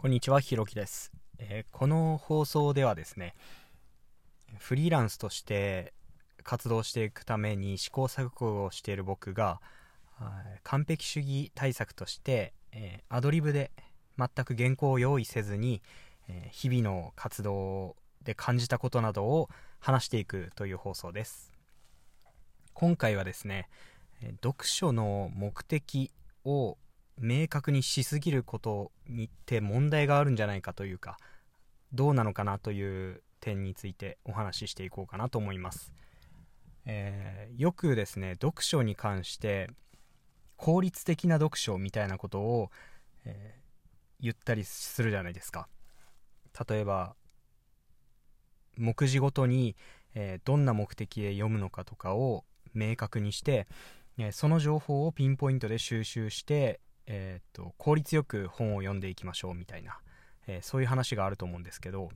こんにちは、ひろきです、えー、この放送ではですね、フリーランスとして活動していくために試行錯誤をしている僕が、完璧主義対策として、えー、アドリブで全く原稿を用意せずに、えー、日々の活動で感じたことなどを話していくという放送です。今回はですね、読書の目的を明確にしすぎることにって問題があるんじゃないかというかどうなのかなという点についてお話ししていこうかなと思います、えー、よくですね読書に関して効率的な読書みたいなことを、えー、言ったりするじゃないですか。例えば目次ごとに、えー、どんな目的で読むのかとかを明確にして、えその情報をピンポイントで収集してえー、っと効率よく本を読んでいきましょうみたいな、えー、そういう話があると思うんですけど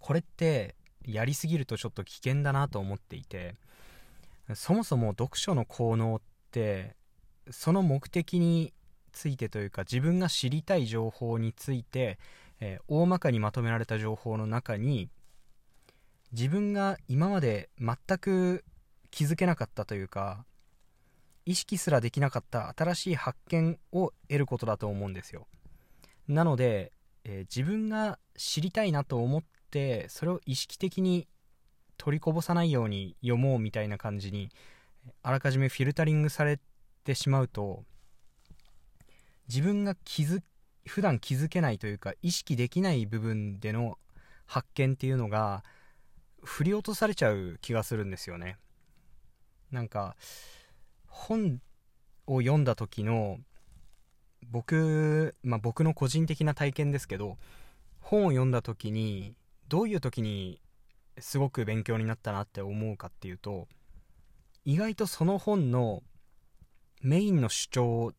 これってやりすぎるとちょっと危険だなと思っていてそもそも読書の効能ってその目的についてというか自分が知りたい情報について、えー、大まかにまとめられた情報の中に自分が今まで全く気づけなかったというか意識すらできなかった新しい発見を得ることだと思うんですよ。なので、えー、自分が知りたいなと思ってそれを意識的に取りこぼさないように読もうみたいな感じにあらかじめフィルタリングされてしまうと自分が気づ普段気づけないというか意識できない部分での発見っていうのが振り落とされちゃう気がするんですよね。なんか本を読んだ時の僕、まあ、僕の個人的な体験ですけど本を読んだ時にどういう時にすごく勉強になったなって思うかっていうと意外とその本のメインの主張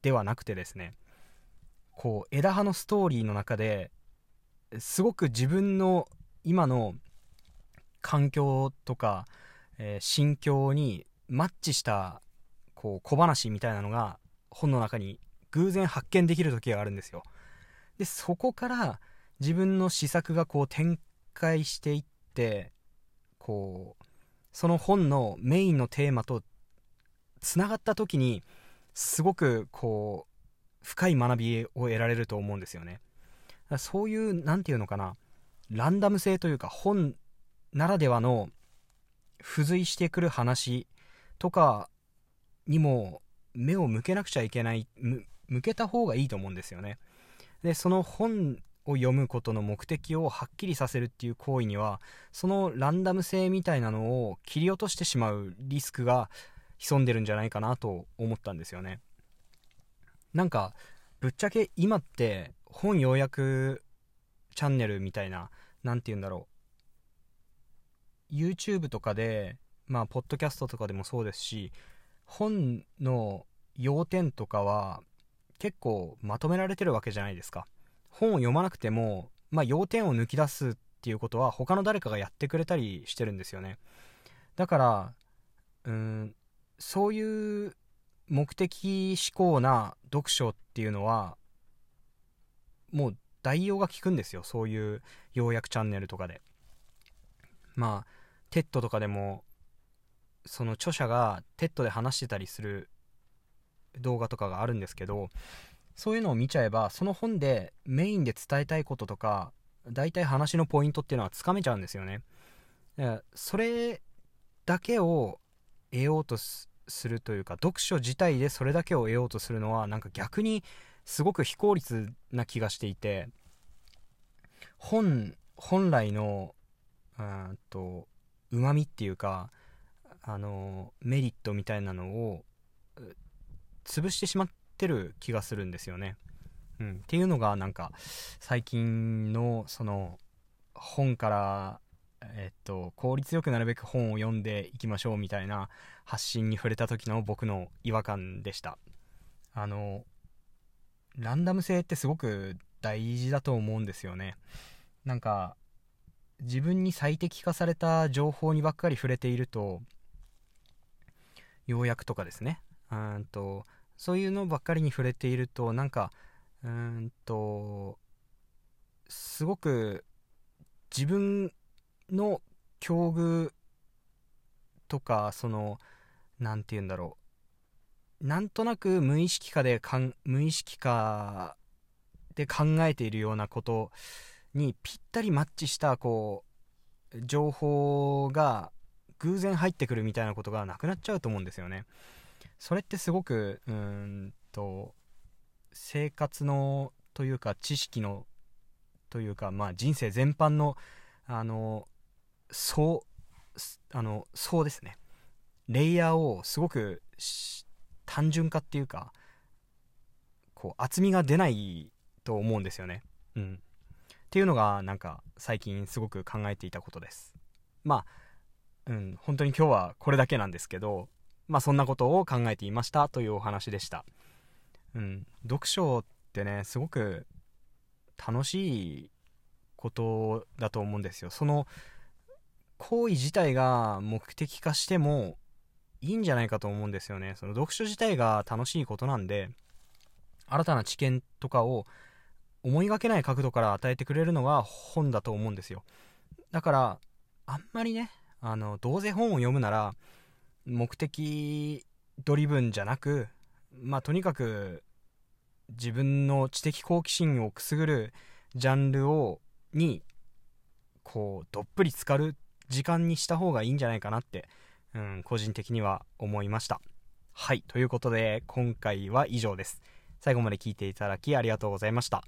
ではなくてですねこう枝葉のストーリーの中ですごく自分の今の環境とか、えー、心境にマッチしたこう小話みたいなのが本の中に偶然発見できる時があるんですよ。でそこから自分の試作がこう展開していってこうその本のメインのテーマとつながった時にすごくこう深い学びを得られると思うんですよね。そういう何て言うのかなランダム性というか本ならではの付随してくる話とかにも目を向けなくちゃいけない向けた方がいいと思うんですよね。でその本を読むことの目的をはっきりさせるっていう行為にはそのランダム性みたいなのを切り落としてしまうリスクが潜んでるんじゃないかなと思ったんですよね。なんかぶっちゃけ今って本要約チャンネルみたいな何て言うんだろう。YouTube とかでまあ、ポッドキャストとかでもそうですし、本の要点とかは結構まとめられてるわけじゃないですか。本を読まなくても、まあ、要点を抜き出すっていうことは他の誰かがやってくれたりしてるんですよね。だから、うん、そういう目的志向な読書っていうのは、もう代用が効くんですよ。そういう要約チャンネルとかで。まあ、 TED とかでもその著者が TED で話してたりする動画とかがあるんですけどそういうのを見ちゃえばその本でメインで伝えたいこととか大体話のポイントっていうのはつかめちゃうんですよね。それだけを得ようとするというか読書自体でそれだけを得ようとするのはなんか逆にすごく非効率な気がしていて本本来のうんとうまみっていうかあのメリットみたいなのを潰してしまってる気がするんですよね。うん、っていうのがなんか最近のその本からえっと効率よくなるべく本を読んでいきましょうみたいな発信に触れた時の僕の違和感でした。あのランダム性ってすごく大事だと思うんですよね。なんか自分に最適化された情報にばっかり触れていると要約とかですね。うんとそういうのばっかりに触れているとなんかうんとすごく自分の境遇とかその何て言うんだろう。なんとなく無意識化でかん無意識化で考えているようなことにぴったりマッチしたこう情報が偶然入ってくるみたいなことがなくなっちゃうと思うんですよね。それってすごくうんと生活のというか知識のというかまあ人生全般のあのそうあのそうですね。レイヤーをすごく単純化っていうかこう厚みが出ないと思うんですよね。うん。っていうのがなんか最近すごく考えていたことです。まあうん本当に今日はこれだけなんですけどまあそんなことを考えていましたというお話でした。うん読書ってねすごく楽しいことだと思うんですよ。その行為自体が目的化してもいいんじゃないかと思うんですよね。その読書自体が楽しいことなんで新たな知見とかを思いがけない角度から与えてくれるのが本だと思うんですよ。だからあんまりねあのどうせ本を読むなら目的ドリブンじゃなくまあとにかく自分の知的好奇心をくすぐるジャンルをにこうどっぷり浸かる時間にした方がいいんじゃないかなって、うん、個人的には思いました。はいということで今回は以上です。最後まで聞いていただきありがとうございました。